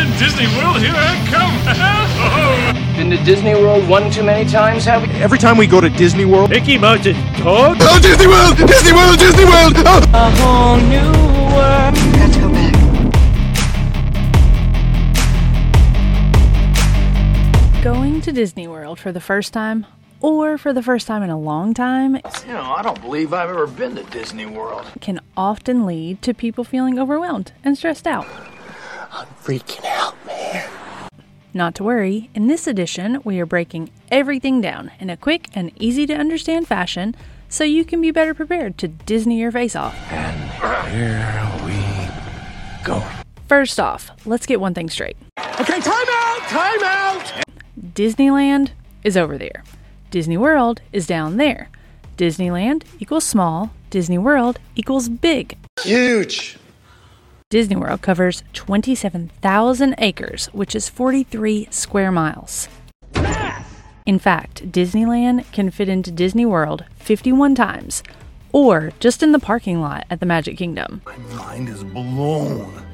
Mission Disney World, here I come! Been to Disney World one too many times, have we? Every time we go to Disney World, Mickey Mouse dog? oh Disney World, Disney World, Disney World. Oh. A whole new world. Got to go back. Going to Disney World for the first time, or for the first time in a long time, You know, I don't believe I've ever been to Disney World. can often lead to people feeling overwhelmed and stressed out. I'm freaking out, man. Not to worry, in this edition, we are breaking everything down in a quick and easy to understand fashion so you can be better prepared to Disney your face off. And here we go. First off, let's get one thing straight Okay, time out, time out. Disneyland is over there, Disney World is down there. Disneyland equals small, Disney World equals big. Huge. Disney World covers 27,000 acres, which is 43 square miles. In fact, Disneyland can fit into Disney World 51 times, or just in the parking lot at the Magic Kingdom. My mind is blown.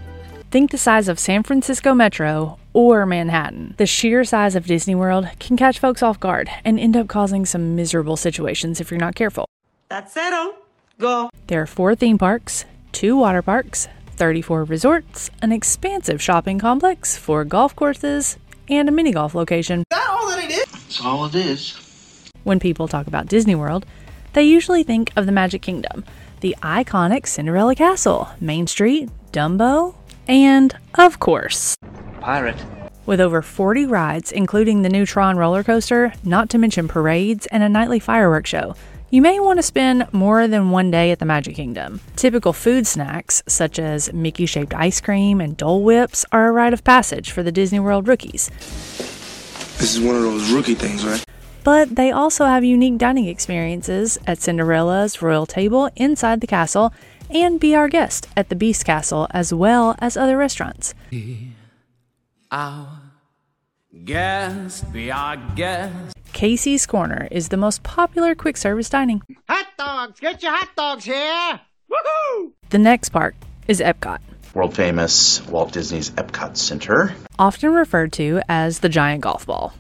Think the size of San Francisco Metro or Manhattan. The sheer size of Disney World can catch folks off guard and end up causing some miserable situations if you're not careful. That's settled. Go. There are four theme parks, two water parks, 34 resorts, an expansive shopping complex, four golf courses, and a mini golf location. That's all it is. When people talk about Disney World, they usually think of the Magic Kingdom, the iconic Cinderella Castle, Main Street, Dumbo, and, of course, Pirate. with over 40 rides, including the new Tron roller coaster, not to mention parades and a nightly fireworks show. You may want to spend more than one day at the Magic Kingdom. Typical food snacks, such as Mickey shaped ice cream and Dole Whips, are a rite of passage for the Disney World rookies. This is one of those rookie things, right? But they also have unique dining experiences at Cinderella's Royal Table inside the castle and Be Our Guest at the Beast Castle, as well as other restaurants. Guest, be our guest. Casey's Corner is the most popular quick service dining. Hot dogs. Get your hot dogs here. Woohoo! The next park is Epcot, World famous Walt Disney's Epcot Center. often referred to as the giant golf ball.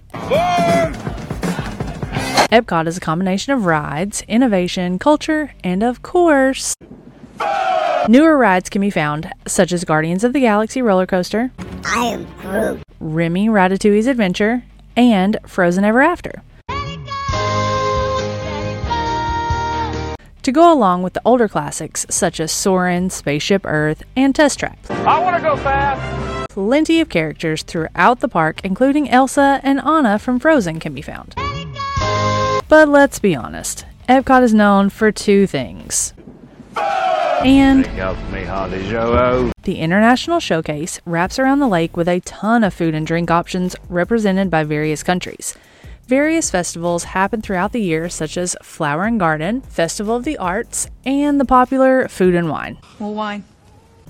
Epcot is a combination of rides, innovation, culture, and of course, newer rides can be found, such as Guardians of the Galaxy roller coaster, I am Groot. Remy Ratatouille's Adventure, and Frozen Ever After. To go along with the older classics such as Soarin', Spaceship Earth, and Test Track. I wanna go fast! Plenty of characters throughout the park, including Elsa and Anna from Frozen, can be found. But let's be honest, Epcot is known for two things. And Help me, Harley Joe. the International Showcase wraps around the lake with a ton of food and drink options represented by various countries. Various festivals happen throughout the year, such as Flower and Garden, Festival of the Arts, and the popular Food and Wine. Well, why?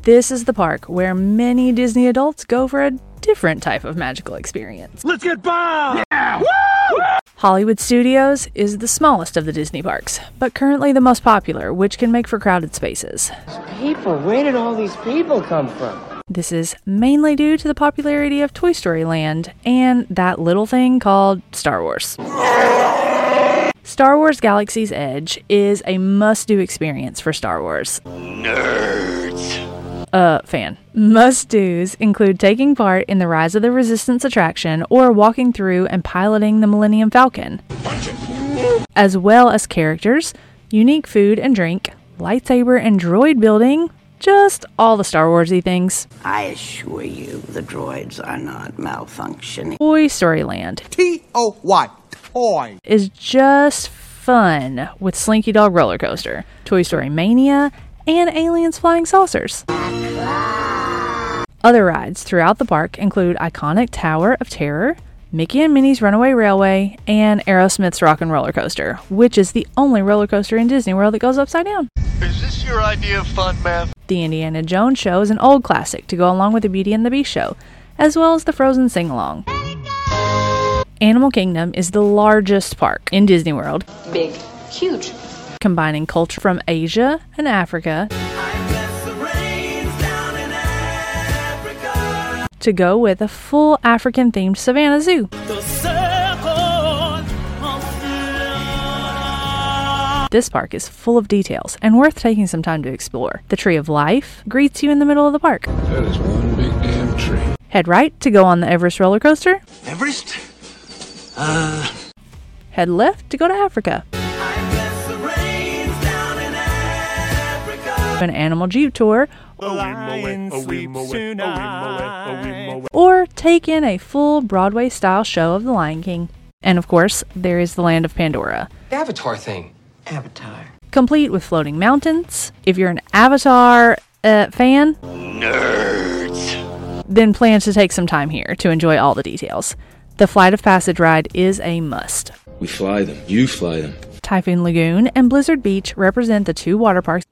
This is the park where many Disney adults go for a different type of magical experience. Let's get bomb! Hollywood Studios is the smallest of the Disney parks, but currently the most popular, which can make for crowded spaces. People, where did all these people come from? This is mainly due to the popularity of Toy Story Land and that little thing called Star Wars. Star Wars Galaxy's Edge is a must do experience for Star Wars. Nerds. Uh, fan. Must do's include taking part in the Rise of the Resistance attraction or walking through and piloting the Millennium Falcon, as well as characters, unique food and drink, lightsaber and droid building, just all the Star Warsy things. I assure you, the droids are not malfunctioning. Toy Story Land T O Y. Toy. is just fun with Slinky Dog Roller Coaster, Toy Story Mania, and Aliens Flying Saucers. Other rides throughout the park include iconic Tower of Terror, Mickey and Minnie's Runaway Railway, and Aerosmith's Rock and Roller Coaster, which is the only roller coaster in Disney World that goes upside down. Is this your idea of fun, man? The Indiana Jones show is an old classic to go along with the Beauty and the Beast show, as well as the Frozen sing along. Animal Kingdom is the largest park in Disney World, Big. Huge. combining culture from Asia and Africa to go with a full African themed Savannah Zoo. This park is full of details and worth taking some time to explore. The Tree of Life greets you in the middle of the park. That is one big damn tree. Head right to go on the Everest roller coaster. Everest? Uh. Head left to go to Africa. An animal jeep tour. Or take in a full Broadway style show of The Lion King. And of course, there is the land of Pandora. The Avatar thing. Avatar. complete with floating mountains. If you're an Avatar uh, fan, nerds, then plan to take some time here to enjoy all the details. The Flight of Passage ride is a must. We fly them. You fly them. Typhoon Lagoon and Blizzard Beach represent the two water parks.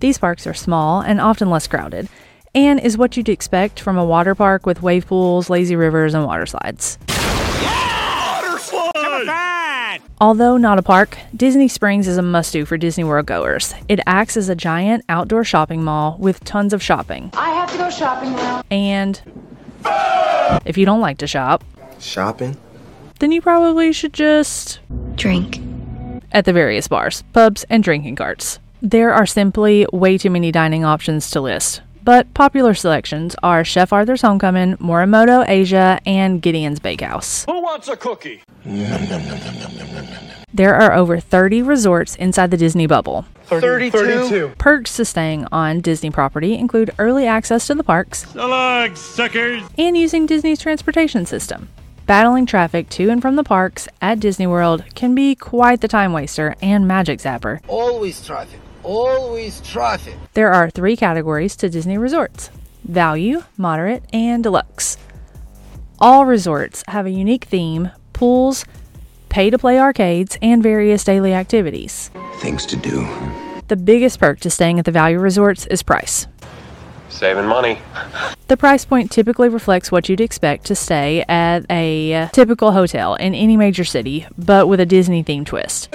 These parks are small and often less crowded, and is what you'd expect from a water park with wave pools, lazy rivers, and water slides. Water slide! Although not a park, Disney Springs is a must do for Disney World goers. It acts as a giant outdoor shopping mall with tons of shopping. I have to go shopping now. And if you don't like to shop, Shopping? then you probably should just Drink. at the various bars, pubs, and drinking carts. There are simply way too many dining options to list, but popular selections are Chef Arthur's Homecoming, Morimoto Asia, and Gideon's Bakehouse. Who wants a cookie? There are over 30 resorts inside the Disney bubble. 32. Perks to staying on Disney property include early access to the parks So long, suckers. and using Disney's transportation system. Battling traffic to and from the parks at Disney World can be quite the time waster and magic zapper. Always traffic. Always traffic. There are three categories to Disney resorts value, moderate, and deluxe. All resorts have a unique theme, pools, pay to play arcades, and various daily activities. Things to do. The biggest perk to staying at the value resorts is price. Saving money. The price point typically reflects what you'd expect to stay at a typical hotel in any major city, but with a Disney themed twist.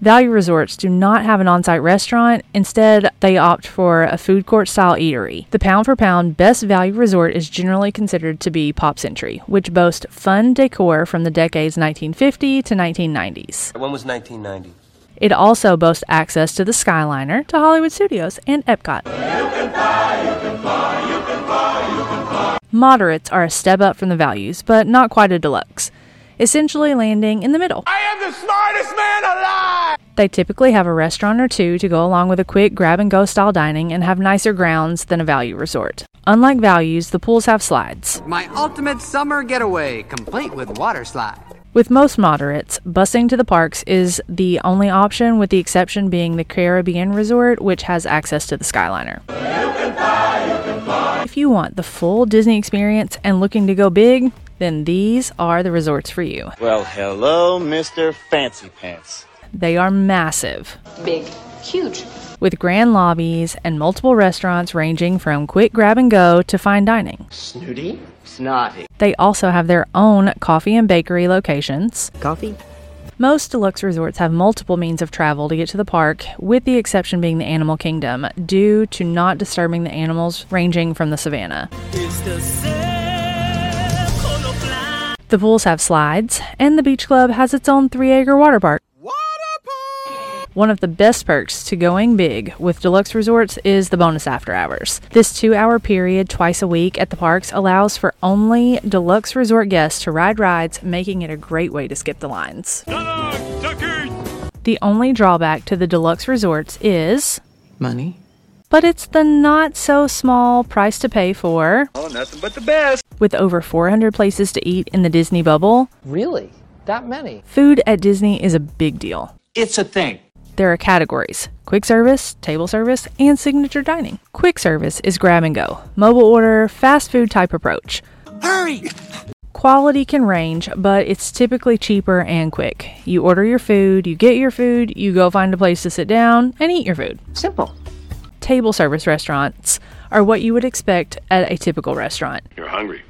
Value resorts do not have an on site restaurant, instead, they opt for a food court style eatery. The pound for pound best value resort is generally considered to be Pop Century, which boasts fun decor from the decades 1950 to 1990s. When was 1990? It also boasts access to the Skyliner, to Hollywood Studios, and Epcot. Moderates are a step up from the values, but not quite a deluxe, essentially landing in the middle. I am the smartest man alive! They typically have a restaurant or two to go along with a quick grab and go style dining and have nicer grounds than a value resort. Unlike values, the pools have slides. My ultimate summer getaway, complete with water slide. With most moderates, busing to the parks is the only option, with the exception being the Caribbean Resort, which has access to the Skyliner. If you want the full Disney experience and looking to go big, then these are the resorts for you. Well, hello, Mr. Fancy Pants. They are massive, Big. Huge. With grand lobbies and multiple restaurants ranging from quick grab and go to fine dining. Snooty? Snotty. They also have their own coffee and bakery locations. Coffee? Most deluxe resorts have multiple means of travel to get to the park, with the exception being the Animal Kingdom, due to not disturbing the animals ranging from the savannah. The pools have slides, and the beach club has its own three acre water park. One of the best perks to going big with deluxe resorts is the bonus after hours. This two hour period twice a week at the parks allows for only deluxe resort guests to ride rides, making it a great way to skip the lines. So long, suckers. The only drawback to the deluxe resorts is, Money? but it's the not so small price to pay for, Oh, nothing but the best. with over 400 places to eat in the Disney bubble. Really? That many? Food at Disney is a big deal. It's a thing. There are categories quick service, table service, and signature dining. Quick service is grab and go, mobile order, fast food type approach. Hurry! Quality can range, but it's typically cheaper and quick. You order your food, you get your food, you go find a place to sit down and eat your food. Simple. Table service restaurants are what you would expect at a typical restaurant. You're hungry.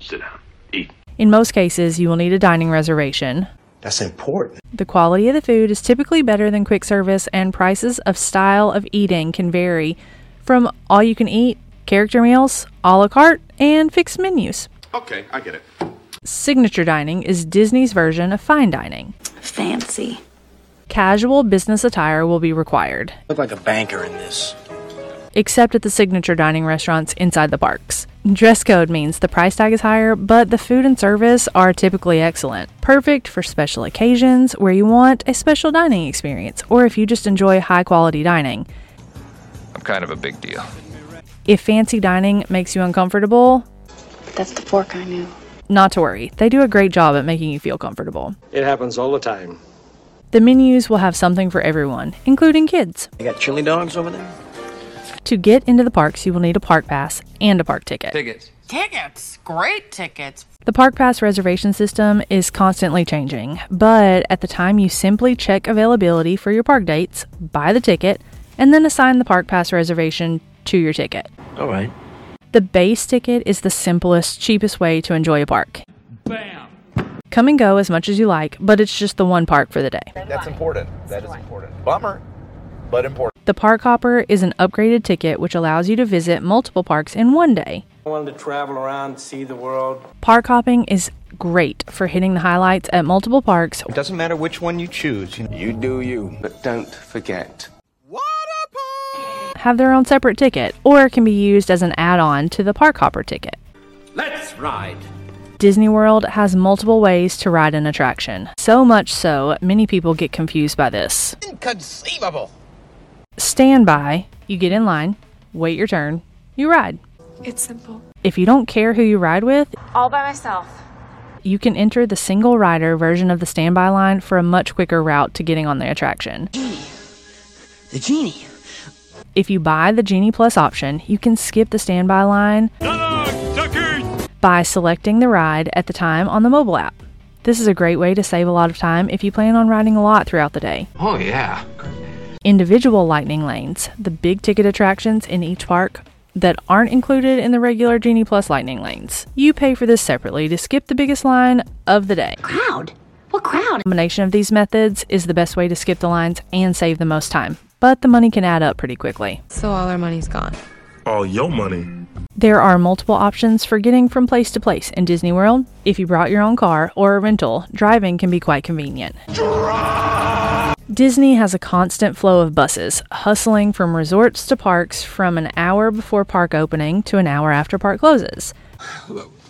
Sit down. Eat. In most cases, you will need a dining reservation. That's important. The quality of the food is typically better than quick service, and prices of style of eating can vary From all you can eat, character meals, a la carte, and fixed menus. Okay, I get it. Signature dining is Disney's version of fine dining. Fancy. Casual business attire will be required, Look like a banker in this. except at the signature dining restaurants inside the parks. Dress code means the price tag is higher, but the food and service are typically excellent. Perfect for special occasions where you want a special dining experience, or if you just enjoy high quality dining. I'm kind of a big deal. If fancy dining makes you uncomfortable, That's the fork I knew. not to worry. They do a great job at making you feel comfortable. It happens all the time. The menus will have something for everyone, including kids. You got chili dogs over there? To get into the parks, you will need a park pass and a park ticket. Tickets. Tickets. Great tickets. The Park Pass reservation system is constantly changing, but at the time you simply check availability for your park dates, buy the ticket, and then assign the Park Pass reservation to your ticket. All right. The base ticket is the simplest, cheapest way to enjoy a park. Bam! Come and go as much as you like, but it's just the one park for the day. That's important. That is important. Bummer, but important. The Park Hopper is an upgraded ticket which allows you to visit multiple parks in one day. I wanted to travel around, see the world. Park hopping is great for hitting the highlights at multiple parks It doesn't matter which one you choose. You, You do you, but don't forget. have their own separate ticket, or can be used as an add on to the Park Hopper ticket. Let's ride. Disney World has multiple ways to ride an attraction. So much so, many people get confused by this. Inconceivable. Stand by, you get in line, wait your turn, you ride. It's simple. If you don't care who you ride with, All by myself. you can enter the single rider version of the standby line for a much quicker route to getting on the attraction. Genie. The genie. If you buy the Genie Plus option, you can skip the standby line by selecting the ride at the time on the mobile app. This is a great way to save a lot of time if you plan on riding a lot throughout the day. Oh, yeah. Individual lightning lanes, the big ticket attractions in each park that aren't included in the regular Genie Plus lightning lanes. You pay for this separately to skip the biggest line of the day. Crowd? What crowd? combination of these methods is the best way to skip the lines and save the most time, but the money can add up pretty quickly. So all our money's gone. All your money. There are multiple options for getting from place to place in Disney World. If you brought your own car or a rental, driving can be quite convenient. Disney has a constant flow of buses, hustling from resorts to parks from an hour before park opening to an hour after park closes.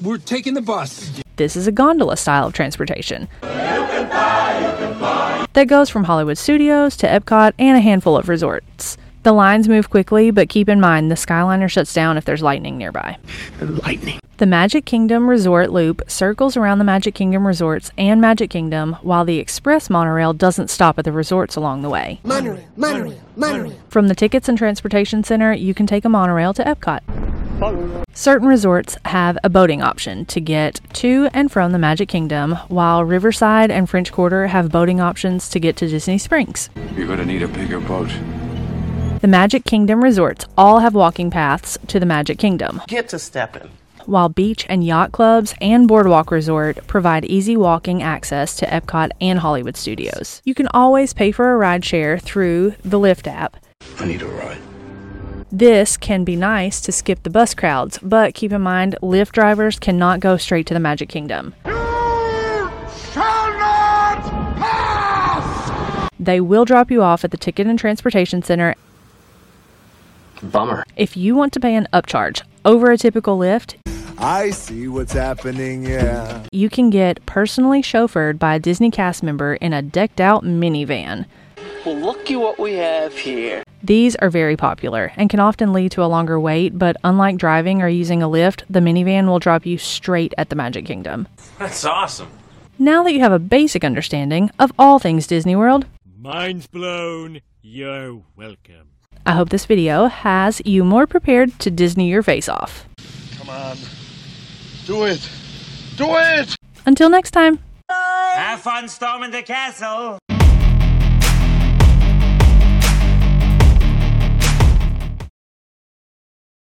We're taking the bus. This is a gondola style of transportation that goes from Hollywood Studios to Epcot and a handful of resorts. The lines move quickly, but keep in mind the Skyliner shuts down if there's lightning nearby. Lightning. The Magic Kingdom Resort Loop circles around the Magic Kingdom resorts and Magic Kingdom, while the Express monorail doesn't stop at the resorts along the way. Monorail, monorail, monorail. From the Tickets and Transportation Center, you can take a monorail to Epcot. Certain resorts have a boating option to get to and from the Magic Kingdom, while Riverside and French Quarter have boating options to get to Disney Springs. You're gonna need a bigger boat. The Magic Kingdom resorts all have walking paths to the Magic Kingdom, Get to stepping. While beach and yacht clubs and Boardwalk Resort provide easy walking access to Epcot and Hollywood Studios. You can always pay for a ride share through the Lyft app. I need a ride. This can be nice to skip the bus crowds, but keep in mind Lyft drivers cannot go straight to the Magic Kingdom. They will drop you off at the Ticket and Transportation Center Bummer. if you want to pay an upcharge over a typical Lyft. I see what's happening, yeah. You can get personally chauffeured by a Disney cast member in a decked out minivan. Well, looky what we have here. These are very popular and can often lead to a longer wait, but unlike driving or using a Lyft, the minivan will drop you straight at the Magic Kingdom. That's awesome. Now that you have a basic understanding of all things Disney World, Mind's blown. You're welcome. I hope this video has you more prepared to Disney your face off. Come on. Do it. Do it! Until next time. Bye. Have fun storming the castle.